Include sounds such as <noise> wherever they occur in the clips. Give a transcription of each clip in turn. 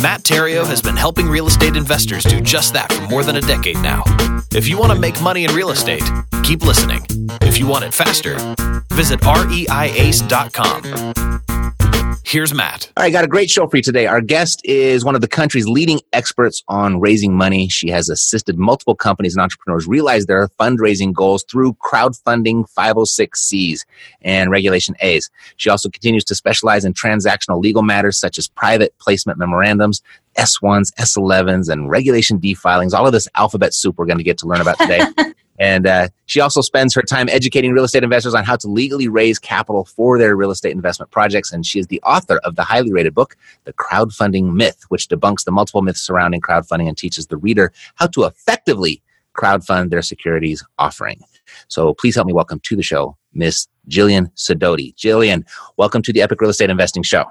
Matt Theriault has been helping real estate investors do just that for more than a decade now. If you want to make money in real estate, keep listening. If you want it faster, visit reiace.com. Here's Matt. All right, got a great show for you today. Our guest is one of the country's leading experts on raising money. She has assisted multiple companies and entrepreneurs realize their fundraising goals through crowdfunding 506Cs and Regulation A's. She also continues to specialize in transactional legal matters such as private placement memorandums, S1s, S11s, and Regulation D filings. All of this alphabet soup we're going to get to learn about today. <laughs> And uh, she also spends her time educating real estate investors on how to legally raise capital for their real estate investment projects. And she is the author of the highly rated book, The Crowdfunding Myth, which debunks the multiple myths surrounding crowdfunding and teaches the reader how to effectively crowdfund their securities offering. So please help me welcome to the show, Miss Jillian Sidoti. Jillian, welcome to the Epic Real Estate Investing Show.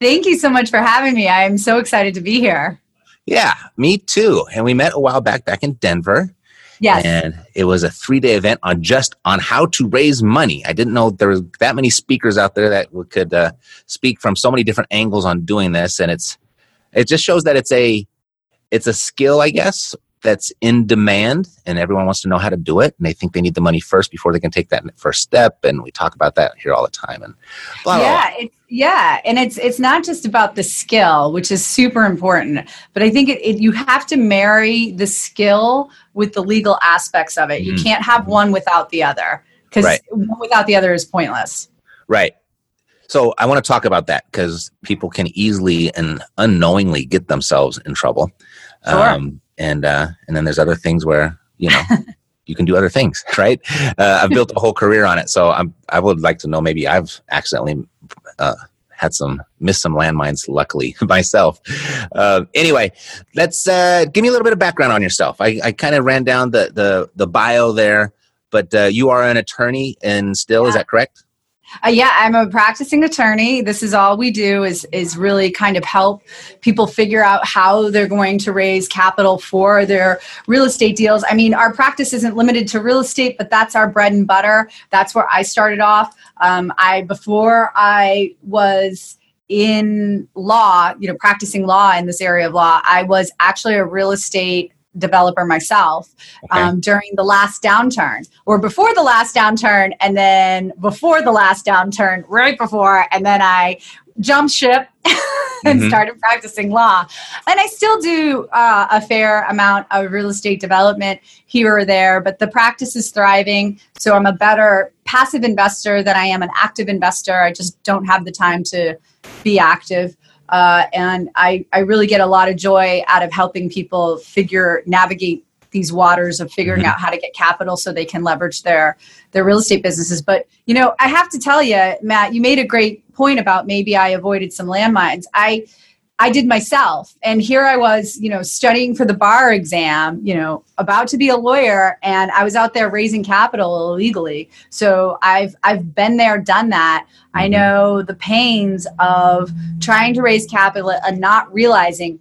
Thank you so much for having me. I am so excited to be here. Yeah, me too. And we met a while back, back in Denver. Yes. And it was a three day event on just on how to raise money. I didn't know there was that many speakers out there that could uh, speak from so many different angles on doing this. And it's, it just shows that it's a, it's a skill, I guess, that's in demand and everyone wants to know how to do it and they think they need the money first before they can take that first step and we talk about that here all the time and blah, yeah blah. It's, yeah and it's it's not just about the skill which is super important but i think it, it, you have to marry the skill with the legal aspects of it mm-hmm. you can't have one without the other because right. one without the other is pointless right so I want to talk about that because people can easily and unknowingly get themselves in trouble. Sure. Um, and uh, and then there's other things where you know <laughs> you can do other things, <laughs> right? Uh, I've built a whole career on it, so I'm I would like to know maybe I've accidentally. Uh, had some missed some landmines luckily <laughs> myself uh, anyway let's uh, give me a little bit of background on yourself i, I kind of ran down the, the the bio there but uh, you are an attorney and still yeah. is that correct uh, yeah, I'm a practicing attorney. This is all we do is is really kind of help people figure out how they're going to raise capital for their real estate deals. I mean, our practice isn't limited to real estate, but that's our bread and butter. That's where I started off. Um, I before I was in law, you know, practicing law in this area of law, I was actually a real estate developer myself okay. um, during the last downturn or before the last downturn and then before the last downturn right before and then i jumped ship <laughs> and mm-hmm. started practicing law and i still do uh, a fair amount of real estate development here or there but the practice is thriving so i'm a better passive investor than i am an active investor i just don't have the time to be active uh, and I, I really get a lot of joy out of helping people figure, navigate these waters of figuring mm-hmm. out how to get capital so they can leverage their their real estate businesses. But you know, I have to tell you, Matt, you made a great point about maybe I avoided some landmines. I I did myself. And here I was, you know, studying for the bar exam, you know, about to be a lawyer and I was out there raising capital illegally. So I've I've been there, done that. I mm-hmm. know the pains of trying to raise capital and not realizing,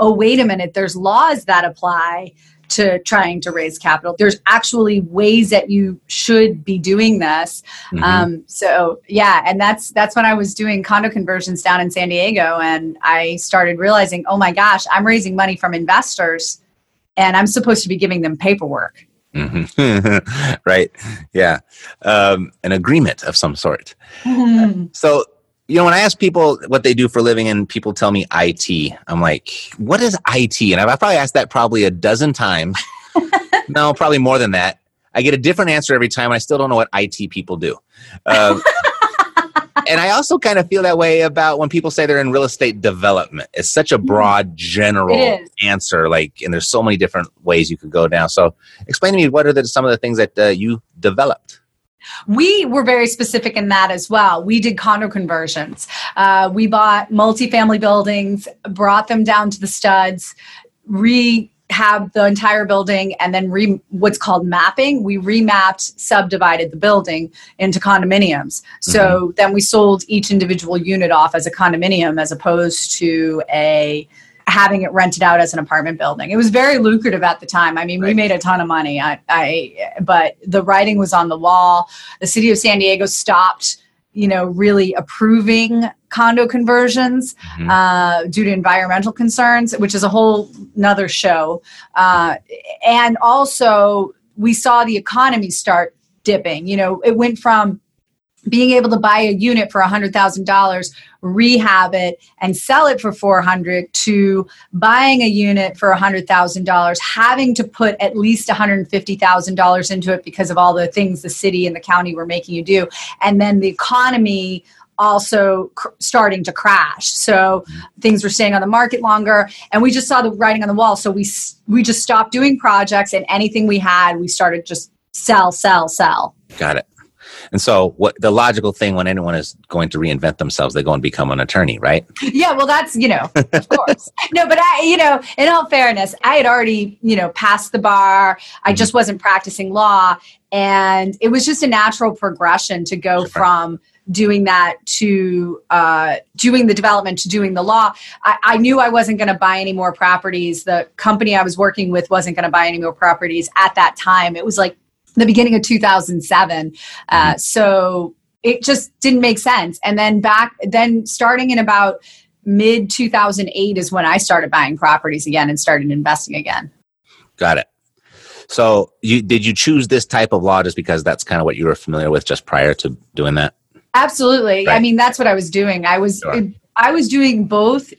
oh, wait a minute, there's laws that apply to trying to raise capital. There's actually ways that you should be doing this. Mm-hmm. Um, so yeah, and that's that's when I was doing condo conversions down in San Diego, and I started realizing, oh my gosh, I'm raising money from investors, and I'm supposed to be giving them paperwork. Mm-hmm. <laughs> right. Yeah. Um, an agreement of some sort. Mm-hmm. So you know, when I ask people what they do for a living and people tell me IT, I'm like, what is IT? And I've probably asked that probably a dozen times. <laughs> no, probably more than that. I get a different answer every time. I still don't know what IT people do. Uh, <laughs> and I also kind of feel that way about when people say they're in real estate development. It's such a mm-hmm. broad, general answer. Like, and there's so many different ways you could go down. So, explain to me what are the, some of the things that uh, you developed? We were very specific in that as well. We did condo conversions. Uh, we bought multifamily buildings, brought them down to the studs, re have the entire building and then re, what's called mapping. We remapped, subdivided the building into condominiums. So mm-hmm. then we sold each individual unit off as a condominium as opposed to a having it rented out as an apartment building. It was very lucrative at the time. I mean, right. we made a ton of money. I, I, but the writing was on the wall. The city of San Diego stopped, you know, really approving condo conversions mm-hmm. uh, due to environmental concerns, which is a whole nother show. Uh, and also, we saw the economy start dipping. You know, it went from being able to buy a unit for $100,000, rehab it and sell it for 400 to buying a unit for $100,000, having to put at least $150,000 into it because of all the things the city and the county were making you do. And then the economy also cr- starting to crash. So things were staying on the market longer and we just saw the writing on the wall. So we we just stopped doing projects and anything we had, we started just sell, sell, sell. Got it. And so, what the logical thing when anyone is going to reinvent themselves, they go and become an attorney, right? Yeah, well, that's you know, of course. <laughs> no, but I, you know, in all fairness, I had already you know passed the bar. I mm-hmm. just wasn't practicing law, and it was just a natural progression to go sure. from doing that to uh, doing the development to doing the law. I, I knew I wasn't going to buy any more properties. The company I was working with wasn't going to buy any more properties at that time. It was like the beginning of 2007. Uh, mm-hmm. so it just didn't make sense. And then back, then starting in about mid 2008 is when I started buying properties again and started investing again. Got it. So you did you choose this type of law just because that's kind of what you were familiar with just prior to doing that? Absolutely. Right. I mean, that's what I was doing. I was sure. I was doing both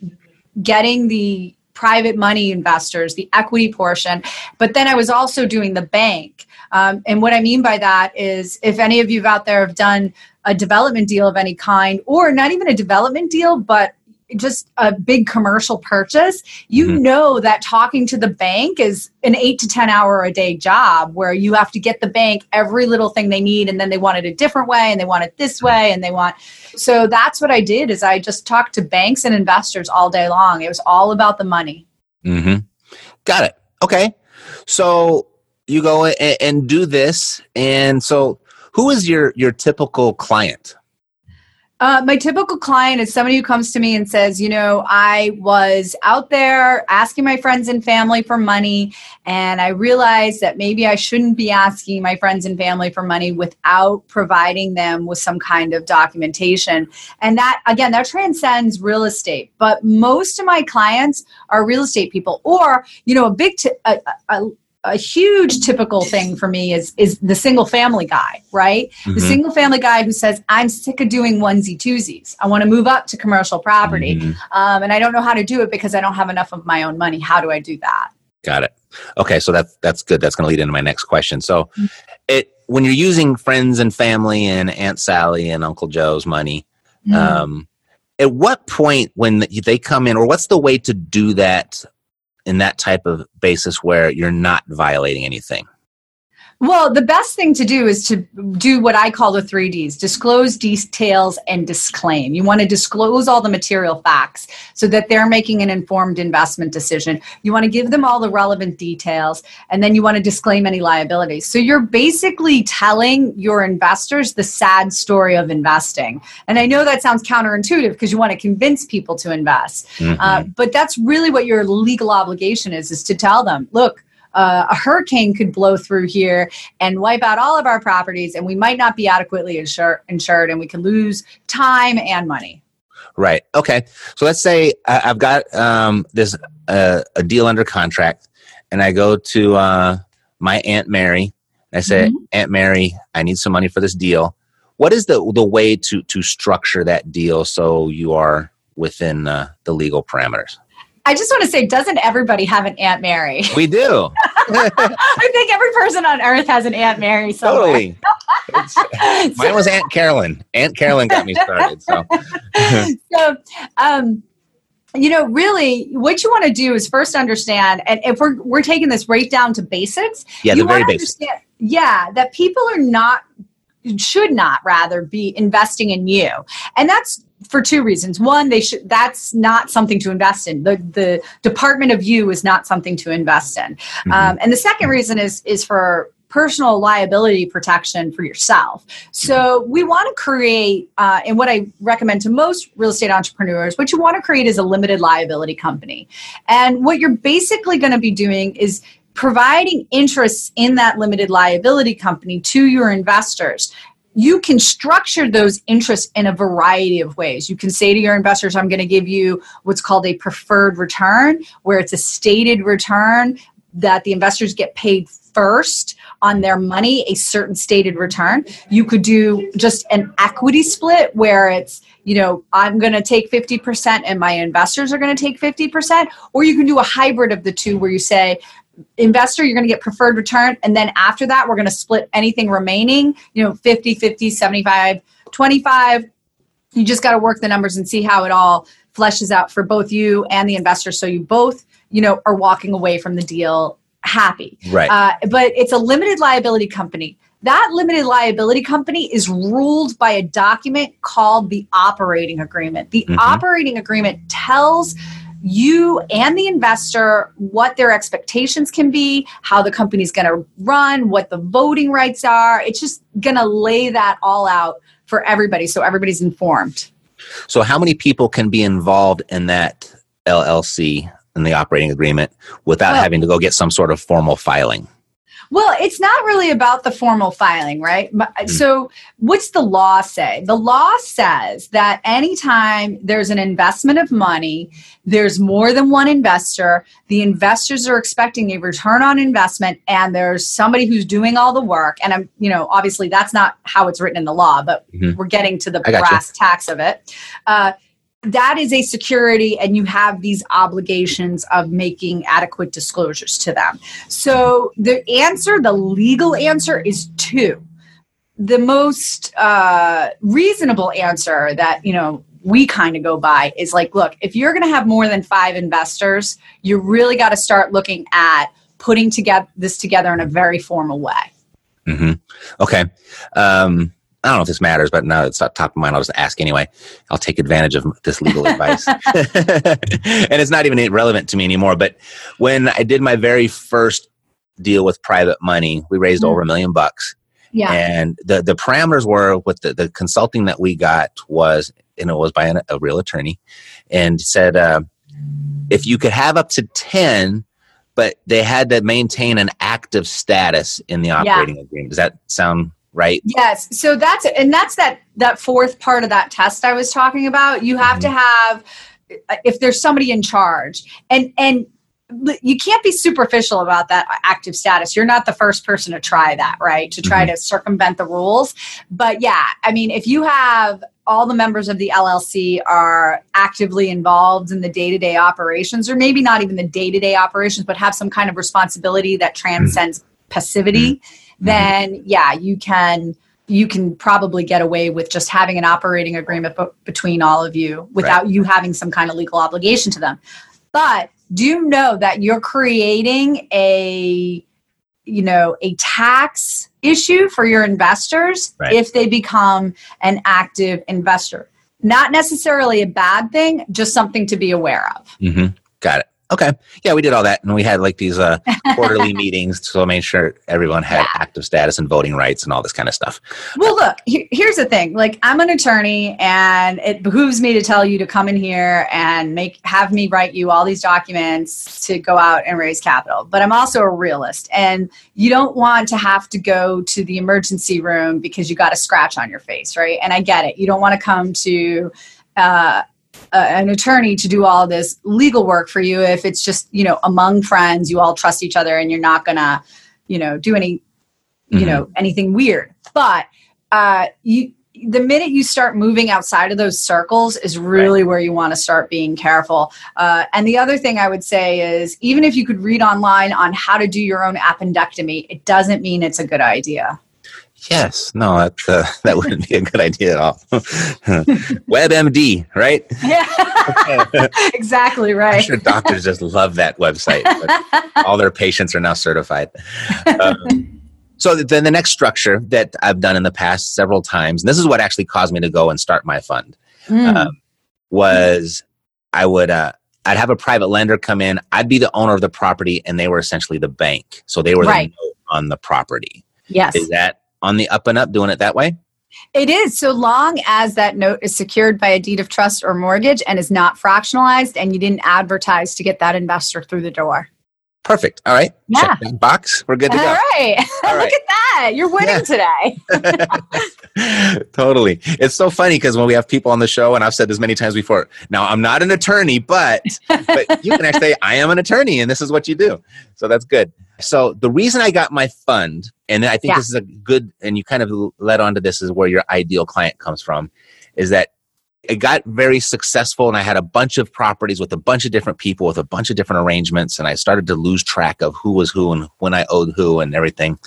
getting the private money investors, the equity portion, but then I was also doing the bank. Um, and what I mean by that is if any of you out there have done a development deal of any kind, or not even a development deal, but just a big commercial purchase, you mm-hmm. know that talking to the bank is an eight to 10 hour a day job where you have to get the bank every little thing they need and then they want it a different way and they want it this way and they want. So that's what I did is I just talked to banks and investors all day long. It was all about the money. Mm-hmm. Got it. Okay. So you go and, and do this. And so who is your, your typical client? Uh, my typical client is somebody who comes to me and says, you know, I was out there asking my friends and family for money, and I realized that maybe I shouldn't be asking my friends and family for money without providing them with some kind of documentation. And that, again, that transcends real estate. But most of my clients are real estate people, or, you know, a big, t- a, a, a huge typical thing for me is is the single family guy, right? Mm-hmm. The single family guy who says, "I'm sick of doing onesie twosies. I want to move up to commercial property, mm-hmm. um, and I don't know how to do it because I don't have enough of my own money. How do I do that?" Got it. Okay, so that's that's good. That's going to lead into my next question. So, mm-hmm. it when you're using friends and family and Aunt Sally and Uncle Joe's money, mm-hmm. um, at what point when they come in, or what's the way to do that in that type of basis where you're not violating anything? Well, the best thing to do is to do what I call the three Ds disclose, details, and disclaim. You want to disclose all the material facts so that they're making an informed investment decision. You want to give them all the relevant details, and then you want to disclaim any liabilities. So you're basically telling your investors the sad story of investing. And I know that sounds counterintuitive because you want to convince people to invest. Mm-hmm. Uh, but that's really what your legal obligation is, is to tell them, look, uh, a hurricane could blow through here and wipe out all of our properties, and we might not be adequately insur- insured, and we could lose time and money. Right. Okay. So let's say I've got um, this uh, a deal under contract, and I go to uh, my aunt Mary. And I say, mm-hmm. Aunt Mary, I need some money for this deal. What is the the way to to structure that deal so you are within uh, the legal parameters? I just want to say, doesn't everybody have an Aunt Mary? We do. <laughs> I think every person on earth has an Aunt Mary somewhere. Totally. <laughs> mine was Aunt Carolyn. Aunt Carolyn got me started. So, <laughs> so um, you know, really, what you want to do is first understand, and if we're we're taking this right down to basics, yeah, the very basics. Yeah, that people are not should not rather be investing in you and that's for two reasons one they should that's not something to invest in the the department of you is not something to invest in mm-hmm. um, and the second reason is is for personal liability protection for yourself. So we want to create, uh, and what I recommend to most real estate entrepreneurs, what you want to create is a limited liability company. And what you're basically going to be doing is providing interests in that limited liability company to your investors you can structure those interests in a variety of ways. You can say to your investors, I'm going to give you what's called a preferred return, where it's a stated return that the investors get paid first on their money, a certain stated return. You could do just an equity split where it's, you know, I'm going to take 50% and my investors are going to take 50%. Or you can do a hybrid of the two where you say, investor you're going to get preferred return and then after that we're going to split anything remaining you know 50 50 75 25 you just got to work the numbers and see how it all fleshes out for both you and the investor so you both you know are walking away from the deal happy. Right. Uh, but it's a limited liability company. That limited liability company is ruled by a document called the operating agreement. The mm-hmm. operating agreement tells you and the investor what their expectations can be, how the company's going to run, what the voting rights are. It's just going to lay that all out for everybody so everybody's informed. So, how many people can be involved in that LLC in the operating agreement without well, having to go get some sort of formal filing? Well, it's not really about the formal filing, right? Mm-hmm. So, what's the law say? The law says that anytime there's an investment of money, there's more than one investor, the investors are expecting a return on investment, and there's somebody who's doing all the work. And I'm, you know, obviously that's not how it's written in the law, but mm-hmm. we're getting to the brass you. tacks of it. Uh, that is a security and you have these obligations of making adequate disclosures to them. So the answer the legal answer is two. The most uh, reasonable answer that you know we kind of go by is like look if you're going to have more than five investors you really got to start looking at putting together this together in a very formal way. Mm-hmm. okay. Um, I don't know if this matters, but now it's not top of mind. I'll just ask anyway. I'll take advantage of this legal advice. <laughs> and it's not even relevant to me anymore. But when I did my very first deal with private money, we raised mm-hmm. over a million bucks. Yeah. And the, the parameters were with the, the consulting that we got was, and it was by an, a real attorney, and said, uh, if you could have up to 10, but they had to maintain an active status in the operating yeah. agreement. Does that sound right yes so that's and that's that that fourth part of that test i was talking about you have mm-hmm. to have if there's somebody in charge and and you can't be superficial about that active status you're not the first person to try that right to try mm-hmm. to circumvent the rules but yeah i mean if you have all the members of the LLC are actively involved in the day-to-day operations or maybe not even the day-to-day operations but have some kind of responsibility that transcends mm-hmm. passivity Mm-hmm. Then yeah, you can you can probably get away with just having an operating agreement b- between all of you without right. you having some kind of legal obligation to them. But do know that you're creating a you know a tax issue for your investors right. if they become an active investor not necessarily a bad thing just something to be aware of mm-hmm. Okay. Yeah, we did all that, and we had like these uh, <laughs> quarterly meetings, so I made sure everyone had yeah. active status and voting rights and all this kind of stuff. Well, look, he- here's the thing: like, I'm an attorney, and it behooves me to tell you to come in here and make have me write you all these documents to go out and raise capital. But I'm also a realist, and you don't want to have to go to the emergency room because you got a scratch on your face, right? And I get it. You don't want to come to uh, an attorney to do all this legal work for you if it's just you know among friends you all trust each other and you're not gonna you know do any you mm-hmm. know anything weird but uh you the minute you start moving outside of those circles is really right. where you want to start being careful. Uh, and the other thing I would say is even if you could read online on how to do your own appendectomy, it doesn't mean it's a good idea. Yes, no, that uh, <laughs> that wouldn't be a good idea at all. <laughs> WebMD, right? Yeah, <laughs> exactly right. I'm sure doctors just love that website. all their patients are now certified. Um, So then the next structure that I've done in the past several times, and this is what actually caused me to go and start my fund, Mm. um, was I would uh, I'd have a private lender come in. I'd be the owner of the property, and they were essentially the bank. So they were Right. the note on the property. yes. Is that on the up and up doing it that way? It is so long as that note is secured by a deed of trust or mortgage and is not fractionalized and you didn't advertise to get that investor through the door. Perfect. All right. Yeah. Box. We're good to All go. right. All right. <laughs> Look at that. You're winning today. <laughs> <laughs> totally. It's so funny because when we have people on the show, and I've said this many times before, now I'm not an attorney, but but you can actually say I am an attorney, and this is what you do. So that's good. So the reason I got my fund, and I think Yeah. this is a good, and you kind of led on to this is where your ideal client comes from, is that it got very successful and I had a bunch of properties with a bunch of different people with a bunch of different arrangements and I started to lose track of who was who and when I owed who and everything.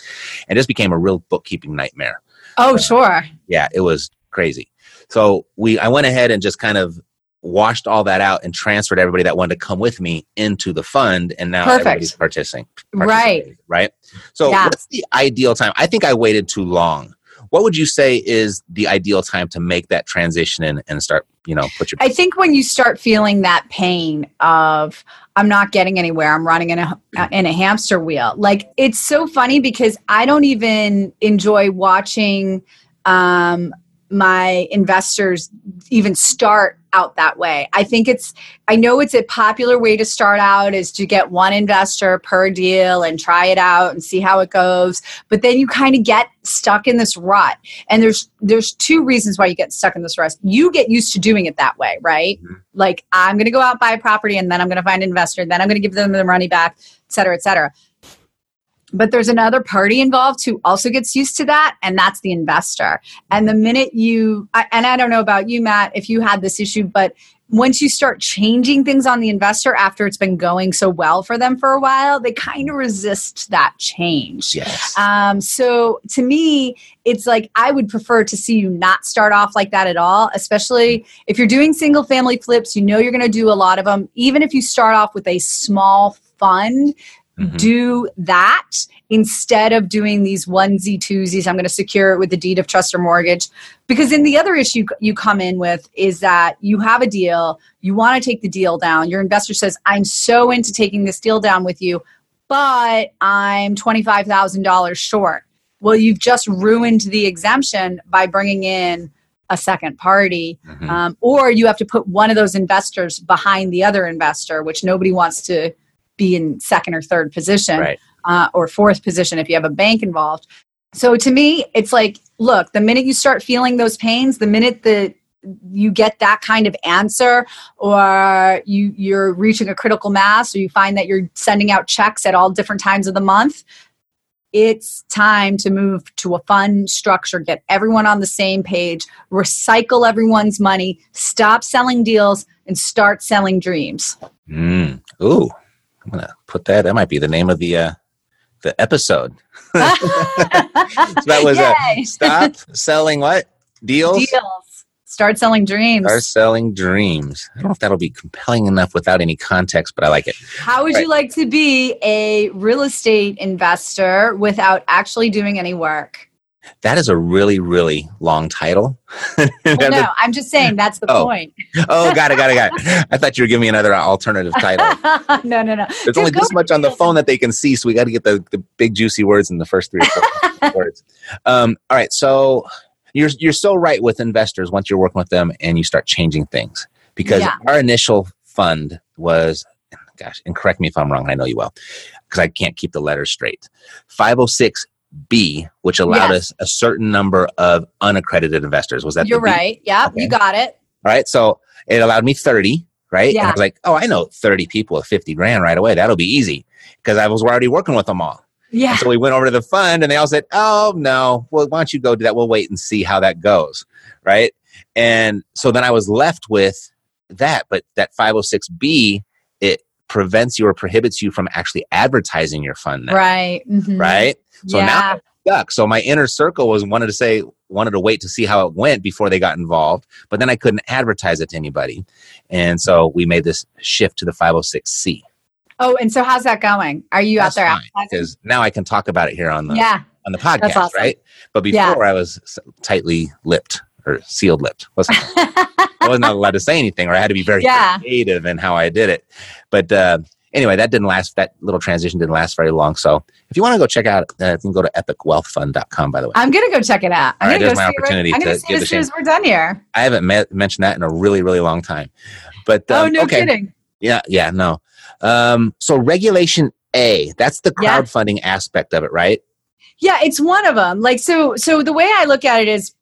And it just became a real bookkeeping nightmare Oh, sure. yeah it was crazy so we i went ahead and just kind of washed all that out and transferred everybody that wanted to come with me into the fund and now Perfect. everybody's participating Right. right so Yeah. what's the ideal time i think i waited too long what would you say is the ideal time to make that transition and, and start you know put your I think when you start feeling that pain of I'm not getting anywhere, I'm running in a in a hamster wheel. Like it's so funny because I don't even enjoy watching um, my investors even start out that way. I think it's I know it's a popular way to start out is to get one investor per deal and try it out and see how it goes, but then you kind of get stuck in this rut. And there's there's two reasons why you get stuck in this rut. You get used to doing it that way, right? Mhm. Like I'm going to go out buy a property and then I'm going to find an investor, and then I'm going to give them the money back, et cetera, et cetera. But there's another party involved who also gets used to that, and that's the investor. And the minute you, I, and I don't know about you, Matt, if you had this issue, but once you start changing things on the investor after it's been going so well for them for a while, they kind of resist that change. yes Um, so to me, it's like I would prefer to see you not start off like that at all, especially if you're doing single family flips, you know you're going to do a lot of them. Even if you start off with a small fund, Mhm. do that instead of doing these onesie twosies. I'm going to secure it with the deed of trust or mortgage. Because then the other issue you come in with is that you have a deal, you want to take the deal down. Your investor says, I'm so into taking this deal down with you, but I'm $25,000 short. Well, you've just ruined the exemption by bringing in a second party, Mhm. um, or you have to put one of those investors behind the other investor, which nobody wants to be in second or third position right uh, or fourth position if you have a bank involved. So to me, it's like, look, the minute you start feeling those pains, the minute that you get that kind of answer or you you're reaching a critical mass or you find that you're sending out checks at all different times of the month it's time to move to a fund structure get everyone on the same page recycle everyone's money stop selling deals and start selling dreams mm. ooh i'm gonna put that that might be the name of the uh the episode <laughs> so that was uh, Yay. stop selling what deals deals start selling dreams Start selling dreams. I don't know if that'll be compelling enough without any context, but I like it. How would you like to be a real estate investor without actually doing any work? That is a really, really long title. Well, <laughs> no, I'm just saying that's the Oh. point. oh, got it, got it, got it. <laughs> I thought you were giving me another alternative title. <laughs> no, no, no. There's only this much on the phone that they can see, so we got to get the, the big juicy words in the first three words. Um, all right, so you're you're so right with investors once you're working with them and you start changing things because Yeah. our initial fund was, gosh, and correct me if I'm wrong. I know you well, because I can't keep the letters straight. 506B, which allowed Yes. us a certain number of unaccredited investors. Was that You're right. Yeah, Okay. you got it. All right. So it allowed me 30, right? And I was like, oh, I know 30 people with 50 grand right away. That'll be easy because I was already working with them all. Yeah. So we went over to the fund and they all said, oh, no, well, why don't you go do that? We'll wait and see how that goes. Right. And so then I was left with that. But that 506B, it prevents you or prohibits you from actually advertising your fund now. Right. mhm. Right. So now yeah. I'm stuck. So my inner circle was wanted to say, wanted to wait to see how it went before they got involved, but then I couldn't advertise it to anybody. And so we made this shift to the 506C. Oh, and so how's that going? Are you out there fine. Because now I can talk about it here on the Yeah. on the podcast, awesome. right? But before Yeah. I was tightly lipped or sealed lipped. <laughs> I wasn't allowed to say anything, or I had to be very Yeah. creative in how I did it. But uh, anyway, that didn't last. That little transition didn't last very long. So if you want to go check out, uh, you can go to epicwealthfund.com. By the way, I'm gonna go check it out. I'm All right, there's go my opportunity I'm gonna see give it the as soon as we're done here. I haven't met, mentioned that in a really, really long time. But oh um, no okay. kidding. Yeah, yeah, no. Um, so regulation A, that's the Yeah. crowdfunding aspect of it, right? Yeah, it's one of them. Like so so the way I look at it is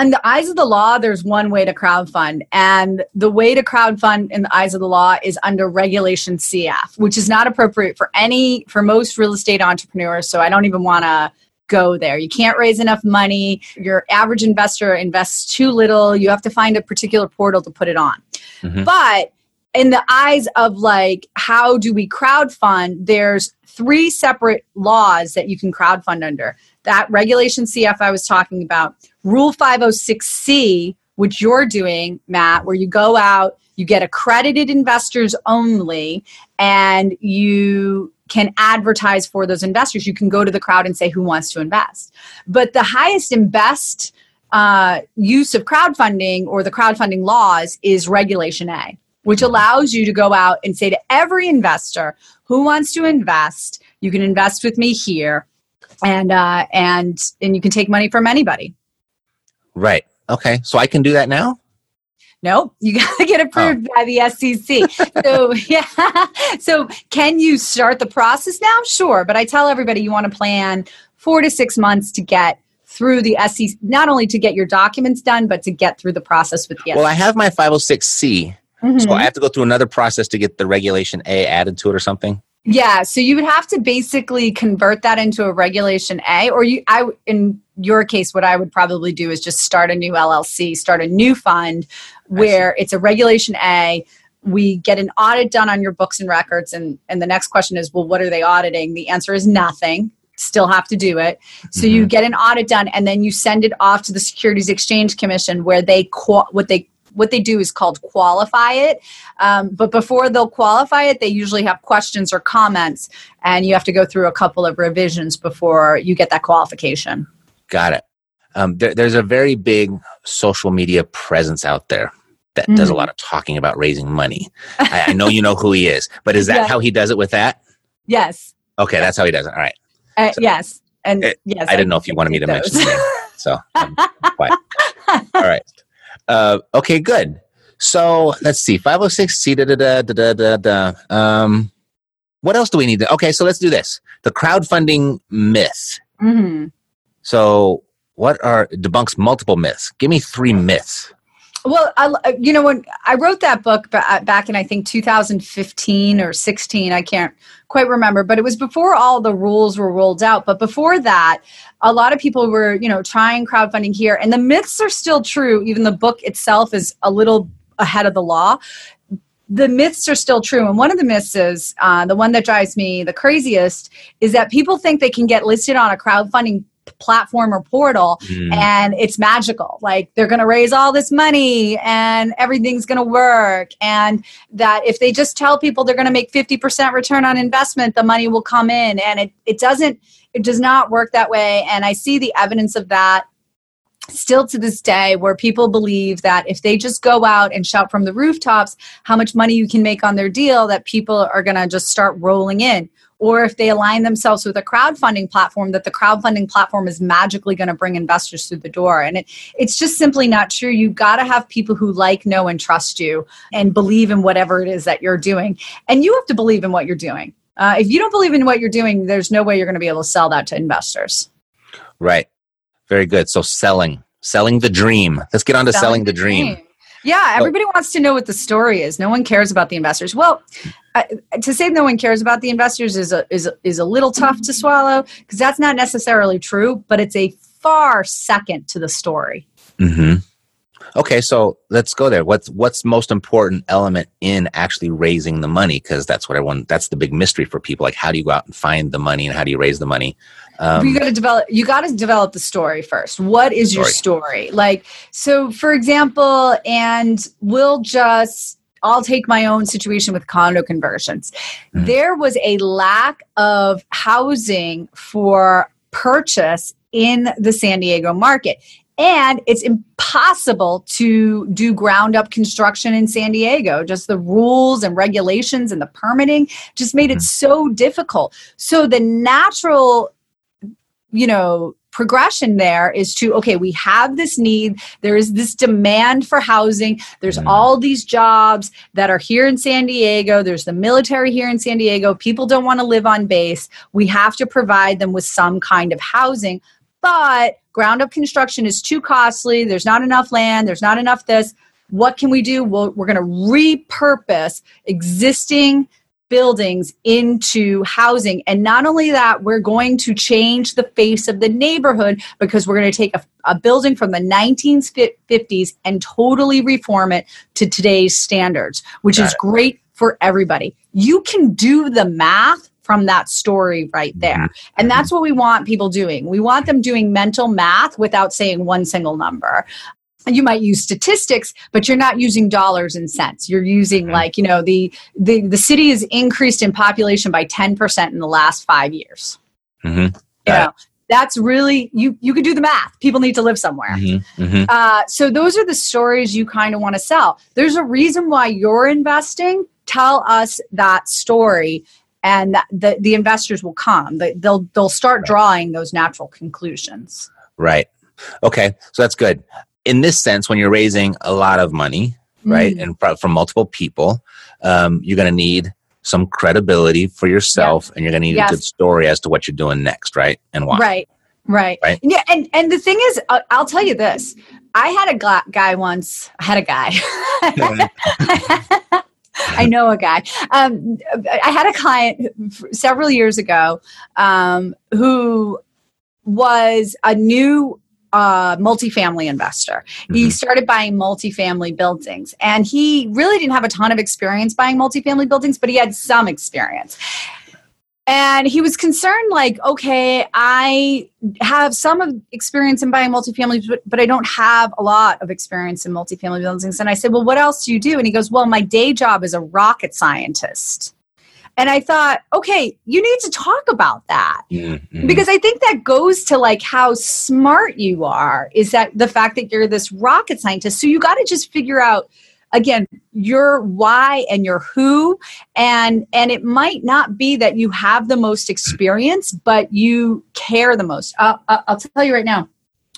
in the eyes of the law, there's one way to crowdfund. And the way to crowdfund in the eyes of the law is under regulation CF, which is not appropriate for any for most real estate entrepreneurs. So I don't even want to go there. You can't raise enough money. Your average investor invests too little. You have to find a particular portal to put it on. Mhm. But in the eyes of like how do we crowdfund there's three separate laws that you can crowdfund under that regulation cf i was talking about. Rule 506c which you're doing matt where you go out you get accredited investors only and you can advertise for those investors. You can go to the crowd and say who wants to invest? But the highest and best uh, use of crowdfunding or the crowdfunding laws is regulation a which allows you to go out and say to every investor who wants to invest, you can invest with me here, and uh, and and you can take money from anybody. Right. Okay. So I can do that now? No, you got to <laughs> get approved by the SEC. so <laughs> yeah, so can you start the process now? Sure, but I tell everybody you want to plan four to six months to get through the SEC, not only to get your documents done, but to get through the process with the SEC. Well, I have my 506C. SEC. So I have to go through another process to get the regulation A added to it or something? Yeah, so you would have to basically convert that into a regulation A, or you. I in your case, what I would probably do is just start a new LLC, start a new fund where it's a regulation A. We get an audit done on your books and records, and and the next question is, well, what are they auditing? The answer is nothing. Still have to do it. So you mm-hmm. get an audit done, and then you send it off to the Securities Exchange Commission, where they qua- what they what they do is called qualify it. Um, but before they'll qualify it, they usually have questions or comments, and you have to go through a couple of revisions before you get that qualification. Got it. Um, there, there's a very big social media presence out there that does a Mhm. lot of talking about raising money. I, I know you know who he is, but is that <laughs> Yeah. how he does it with that? Yes, Okay, that's how he does it. All right. uh, So- yes, and Eh, yes. I didn't know if you wanted me to those. mention name. So, um, quiet. <laughs> All right. Uh, okay, good. So let's see. 506C, da da da da da da da. Um, what else do we need to? Okay, so let's do this. The crowdfunding myth. Mhm. So, what are debunks multiple myths? Give me three myths. Well, I, you know, when I wrote that book back in, I think 2015 or 16, I can't quite remember, but it was before all the rules were rolled out. But before that, a lot of people were, you know, trying crowdfunding here, and the myths are still true. Even the book itself is a little ahead of the law. The myths are still true. And one of the myths is uh, the one that drives me the craziest is that people think they can get listed on a crowdfunding platform or portal Hmm. and it's magical. Like they're going to raise all this money and everything's going to work. And that if they just tell people they're going to make 50% return on investment, the money will come in. And it, it doesn't, it does not work that way. And I see the evidence of that still to this day where people believe that if they just go out and shout from the rooftops how much money you can make on their deal that people are going to just start rolling in or if they align themselves with a crowdfunding platform that the crowdfunding platform is magically going to bring investors through the door and it, it's just simply not true you got to have people who like know and trust you and believe in whatever it is that you're doing and you have to believe in what you're doing uh, if you don't believe in what you're doing there's no way you're going to be able to sell that to investors Right. Very good. So selling, selling the dream. Let's get on to selling, the dream. Yeah, everybody wants to know what the story is. No one cares about the investors. Well, uh, to say no one cares about the investors is a, is a, is a little tough to swallow because that's not necessarily true, but it's a far second to the story. Mm-hmm. Okay, so let's go there. What's what's most important element in actually raising the money? Because that's what everyone. That's the big mystery for people. Like, how do you go out and find the money, and how do you raise the money? Um, you got to develop you got to develop the story first what is your story like so for example and we'll just i'll take my own situation with condo conversions Mhm. there was a lack of housing for purchase in the San Diego market. And it's impossible to do ground up construction in San Diego. Just the rules and regulations and the permitting just made it so difficult. So the natural, you know, progression there is to okay we have this need. There is this demand for housing. There's all these jobs that are here in san diego. There's the military here in san diego. People don't want to live on base. We have to provide them with some kind of housing. But ground up construction is too costly. There's not enough land. There's not enough this. What can we do? Well, we're going to repurpose existing buildings into housing. And not only that, we're going to change the face of the neighborhood because we're going to take a, a, building from the 1950s and totally reform it to today's standards, which Got is it. great for everybody. You can do the math from that story right mm-hmm. there. And that's what we want people doing. We want them doing mental math without saying one single number you might use statistics but you're not using dollars and cents you're using like you know the the, the city has increased in population by 10% in the last five years Mm-hmm. you know that's really you you can do the math people need to live somewhere Mm-hmm. Mm-hmm. uh, so those are the stories you kind of want to sell there's a reason why you're investing tell us that story and the, the investors will come they'll they'll start drawing those natural conclusions Right. Okay. So that's good. In this sense, when you're raising a lot of money, right, Mm. and fro- from multiple people, um, you're going to need some credibility for yourself, and you're going to need Yes. a good story as to what you're doing next, right, and why. Right. Right. Right. Yeah. And and the thing is, uh, I'll tell you this. I had a gla- guy once. I had a guy. <laughs> I know a guy. Um, I had a client several years ago um, who was a new uh, multifamily investor. He Mhm. started buying multifamily buildings, and he really didn't have a ton of experience buying multifamily buildings, but he had some experience. And he was concerned, like, okay, I have some of experience in buying multifamily, but, but I don't have a lot of experience in multifamily buildings. And I said, well, what else do you do? And he goes, well, my day job is a rocket scientist. And I thought, okay, you need to talk about that Mhm. because I think that goes to like how smart you are is that the fact that you're this rocket scientist. So you got to just figure out again your why and your who and and it might not be that you have the most experience but you care the most uh, uh, i'll tell you right now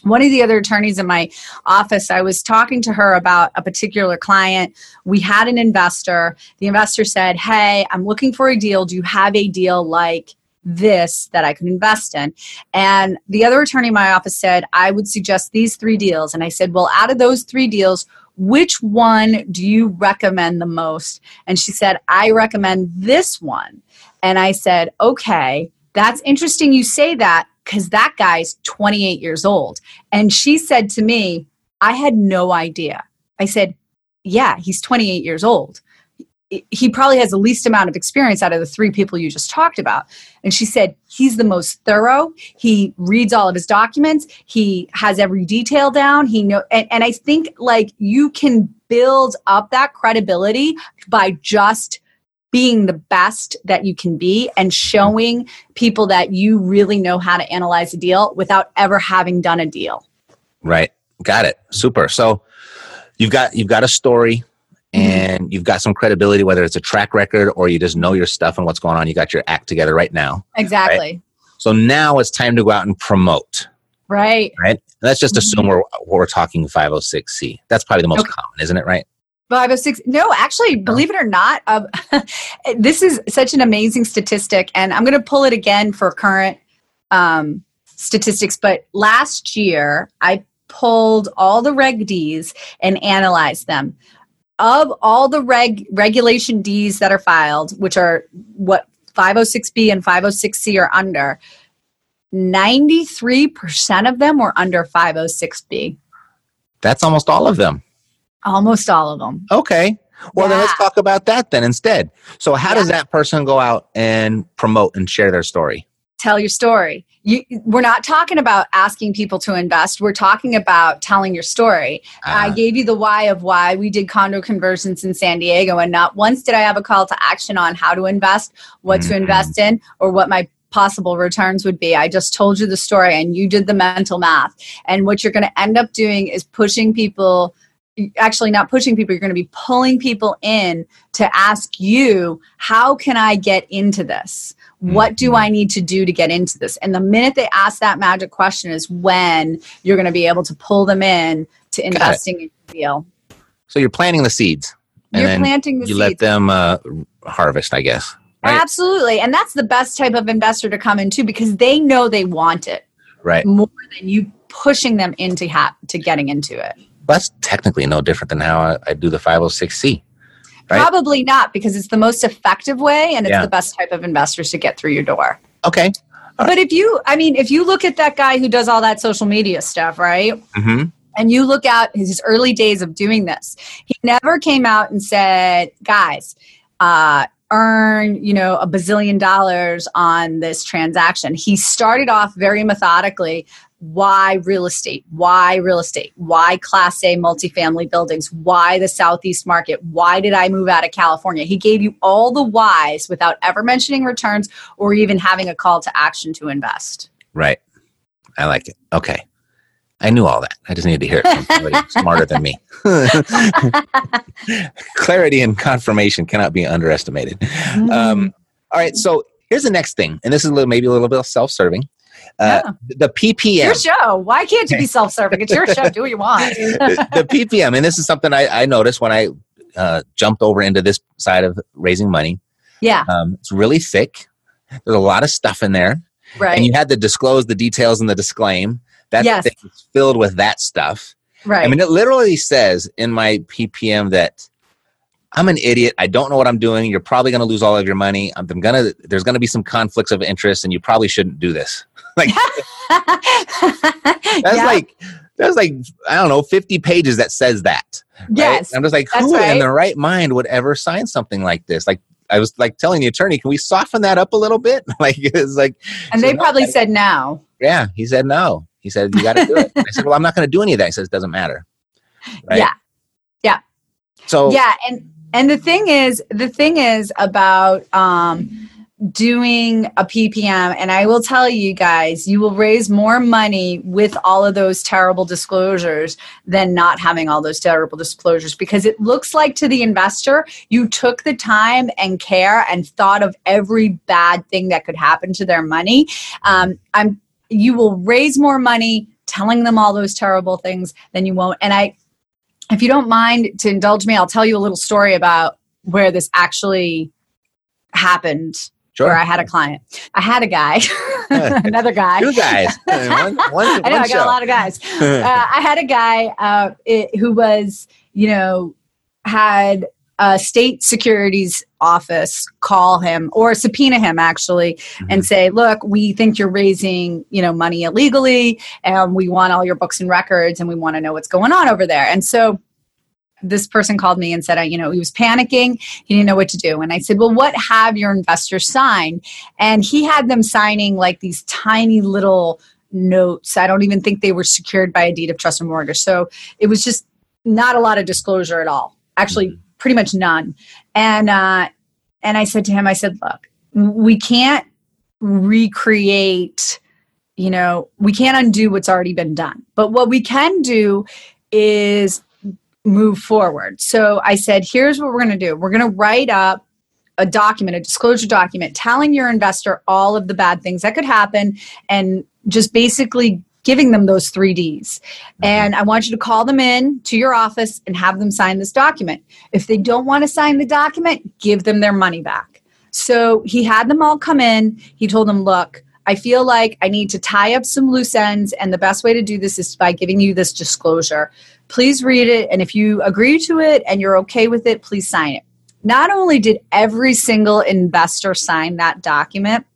one of the other attorneys in my office i was talking to her about a particular client we had an investor the investor said hey i'm looking for a deal do you have a deal like this that I could invest in. And the other attorney in my office said, I would suggest these three deals. And I said, Well, out of those three deals, which one do you recommend the most? And she said, I recommend this one. And I said, Okay, that's interesting you say that because that guy's 28 years old. And she said to me, I had no idea. I said, Yeah, he's 28 years old. He probably has the least amount of experience out of the three people you just talked about. And she said, he's the most thorough. He reads all of his documents. He has every detail down. He know, and, and I think like you can build up that credibility by just being the best that you can be and showing people that you really know how to analyze a deal without ever having done a deal. Right. Got it. Super. So you've got you've got a story mm-hmm. and you've got some credibility, whether it's a track record or you just know your stuff and what's going on. You got your act together right now. Exactly. So now it's time to go out and promote. Right. Right. Let's just mm-hmm. assume we're we're talking 506c. That's probably the most Okay. common, isn't it? Right. 506 no actually believe it or not um, <laughs> this is such an amazing statistic and i'm going to pull it again for current um, statistics but last year i pulled all the reg d's and analyzed them. Of all the reg regulation d's that are filed which are what 506b and 506c are under 93% of them were under 506b That's almost all of them. Almost all of them Okay. Well, then let's talk about that then instead. So, how does that person go out and promote and share their story? tell your story. You, we're not talking about asking people to invest. We're talking about telling your story. I Ah, gave you the why of why we did condo conversions in San Diego, and not once did I have a call to action on how to invest, what to Mhm. invest in, or what my possible returns would be. I just told you the story and you did the mental math. And what you're going to end up doing is pushing people actually not pushing people you're going to be pulling people in to ask you how can i get into this what do i need to do to get into this and the minute they ask that magic question is when you're going to be able to pull them in to investing in the deal So you're planting the seeds. and you're planting the you seeds let them uh, harvest, I guess. Right. absolutely and that's the best type of investor to come into because they know they want it Right. more than you pushing them into ha- to getting into it That's technically no different than how I, I do the 506c. Right. Probably not because it's the most effective way and it's Yeah. the best type of investors to get through your door. Okay. But if you, I mean, if you look at that guy who does all that social media stuff, right? hmm And you look at his early days of doing this, he never came out and said, guys, uh, earn, you know, a bazillion dollars on this transaction. He started off very methodically. Why real estate? Why real estate? Why class A multifamily buildings? Why the Southeast market? Why did I move out of California? He gave you all the whys without ever mentioning returns or even having a call to action to invest. Right. I like it. Okay. I knew all that. I just needed to hear it from somebody <laughs> smarter than me. <laughs> Clarity and confirmation cannot be underestimated. Mm-hmm. Um, all right. So here's the next thing, and this is a little, maybe a little bit self-serving. Uh, The PPM. Your show. Why can't you be <laughs> self serving? It's your show. Do what you want. <laughs> the, the PPM, and this is something I, I noticed when I uh, jumped over into this side of raising money. yeah, Um, it's really thick. There's a lot of stuff in there, right. and you had to disclose the details and the disclaim. That Yes. thing is filled with that stuff. right. I mean, it literally says in my PPM that I'm an idiot. I don't know what I'm doing. You're probably going to lose all of your money. I'm gonna. There's going to be some conflicts of interest, and you probably shouldn't do this. <laughs> Like <laughs> that's Yeah. like that's like I don't know, 50 pages that says that. right? yes. I'm just like, who in the right mind would ever sign something like this? Like I was like telling the attorney, can we soften that up a little bit? <laughs> Like it's like, And so they no, probably I- said no. yeah. He said no. He said you got to do it. I said, well, I'm not going to do any of that. He says, it doesn't matter. Right? Yeah. Yeah. So Yeah, and and the thing is, the thing is about um, doing a PPM, and I will tell you guys, you will raise more money with all of those terrible disclosures than not having all those terrible disclosures because it looks like to the investor you took the time and care and thought of every bad thing that could happen to their money. Um, I'm you will raise more money telling them all those terrible things than you won't. And I if you don't mind to indulge me, I'll tell you a little story about where this actually happened. Sure. Where I had a client. I had a guy, <laughs> another guy. Two guys. <laughs> one, one, I know one I got show. a lot of guys. <laughs> Uh, I had a guy uh, it, who was, you know, had a state securities office call him or subpoena him actually and say, "Look, we think you're raising, you know, money illegally, and we want all your books and records, and we want to know what's going on over there." And so this person called me and said, uh, you know, he was panicking. He didn't know what to do. And I said, well, what have your investors sign? And he had them signing like these tiny little notes. I don't even think they were secured by a deed of trust or mortgage. So it was just not a lot of disclosure at all. Actually, pretty much none. And uh, and I said to him, I said, look, we can't recreate. You know, we can't undo what's already been done. But what we can do is move forward. So I said, here's what we're going to do. We're going to write up a document, a disclosure document, telling your investor all of the bad things that could happen and just basically giving them those three Ds. Mm-hmm. And I want you to call them in to your office and have them sign this document. If they don't want to sign the document, give them their money back. So he had them all come in. He told them, look, I feel like I need to tie up some loose ends, and the best way to do this is by giving you this disclosure. Please read it, and if you agree to it and you're okay with it, please sign it. Not only did every single investor sign that document,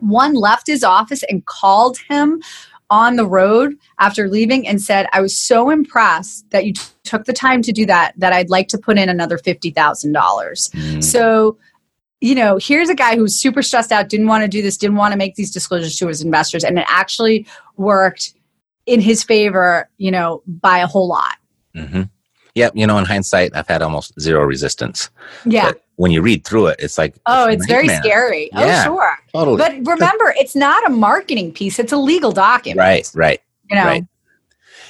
one left his office and called him on the road after leaving and said, I was so impressed that you t- took the time to do that, that I'd like to put in another $50,000. Mm. So, you know, here's a guy who's super stressed out, didn't want to do this, didn't want to make these disclosures to his investors, and it actually worked in his favor, you know, by a whole lot. hmm Yep. You know, in hindsight, I've had almost zero resistance. Yeah. But when you read through it, it's like, Oh, a it's very scary. Yeah. Oh, sure. Totally. But remember, it's not a marketing piece; it's a legal document. right, right. You know. right.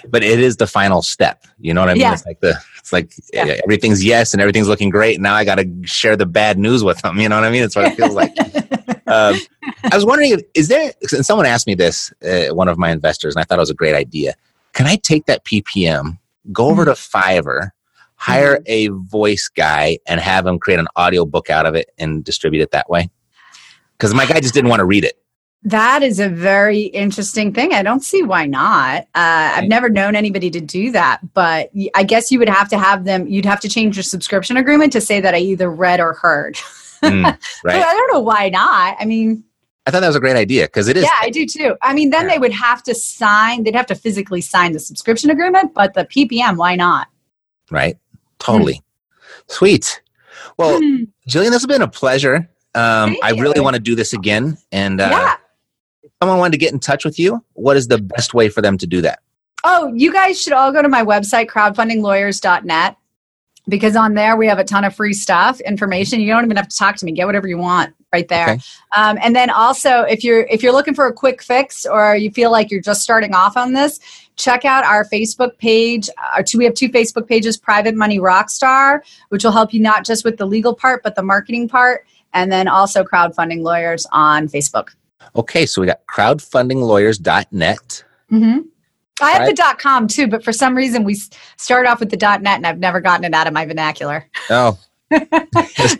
But it is the final step. You know what I mean? Yeah. It's like the, it's like Yeah. everything's yes and everything's looking great. Now I got to share the bad news with them. You know what I mean? It's what it feels like. <laughs> um, I was wondering, if, is there, and someone asked me this, uh, one of my investors, and I thought it was a great idea. Can I take that PPM, go over to Fiverr, hire a voice guy, and have him create an audio book out of it and distribute it that way? Because my guy just didn't want to read it. That is a very interesting thing. I don't see why not. Uh, I've never known anybody to do that, but I guess you would have to have them. You'd have to change your subscription agreement to say that I either read or heard. <laughs> Mm, right? I don't know why not. I mean, I thought that was a great idea because it is. yeah, I do too. I mean, then Yeah. they would have to sign. They'd have to physically sign the subscription agreement, but the PPM, why not? right? Totally. Sweet. Well, Hmm. Jillian, this has been a pleasure. Um, I really want to do this again. And uh, yeah. if someone wanted to get in touch with you, what is the best way for them to do that? Oh, you guys should all go to my website, crowdfundinglawyers.net, because on there we have a ton of free stuff, information. You don't even have to talk to me. Get whatever you want right there. Okay. Um, and then also, if you're if you're looking for a quick fix or you feel like you're just starting off on this, check out our Facebook page. Our two, we have two Facebook pages: Private Money Rockstar, which will help you not just with the legal part but the marketing part, and then also crowdfunding lawyers on Facebook. Okay, so we got crowdfundinglawyers.net. hmm I have the dot com too, but for some reason we start off with the dot net, and I've never gotten it out of my vernacular. Oh. <laughs>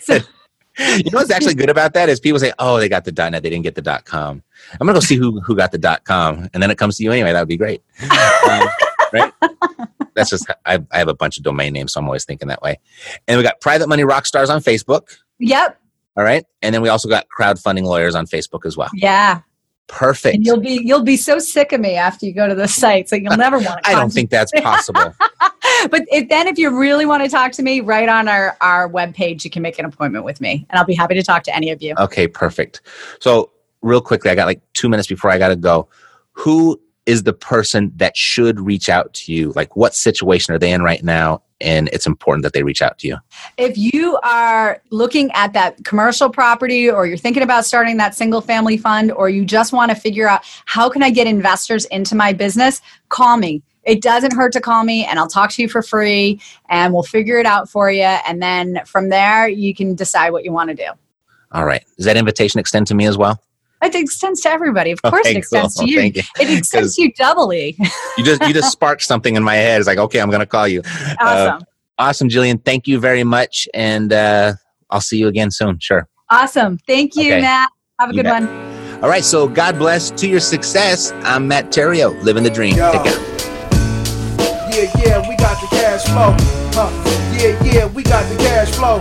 So- <laughs> <laughs> you know what's actually good about that is people say, "Oh, they got the .net, they didn't get the .com." I'm gonna go see who who got the .com, and then it comes to you anyway. That would be great, um, <laughs> right? That's just I, I have a bunch of domain names, so I'm always thinking that way. And we got Private Money rock stars on Facebook. Yep, All right, and then we also got crowdfunding lawyers on Facebook as well. yeah, Perfect. and you'll be you'll be so sick of me after you go to the site, so you'll <laughs> never want to. I don't think that's possible. <laughs> But if, then, if you really want to talk to me, right on our our webpage, you can make an appointment with me, and I'll be happy to talk to any of you. Okay, perfect. So, real quickly, I got like two minutes before I got to go. Who is the person that should reach out to you? Like, what situation are they in right now? And it's important that they reach out to you. if you are looking at that commercial property or you're thinking about starting that single family fund or you just want to figure out how can I get investors into my business, call me. It doesn't hurt to call me and I'll talk to you for free and we'll figure it out for you and then from there you can decide what you want to do. All right. Does that invitation extend to me as well? It extends to everybody. Of course Okay, it extends cool. to you. Thank you. It extends to you doubly. You just you just sparked something in my head. It's like, okay, I'm going to call you. Uh, awesome. awesome, Jillian. Thank you very much, and uh, I'll see you again soon. Sure. awesome. Thank you, Okay. Matt. Have a You good bet. one. All right. So, God bless to your success. I'm Matt Theriault, living the dream. Yo. Take care. Yeah, yeah, we got the cash flow. Huh. Yeah, yeah, we got the cash flow.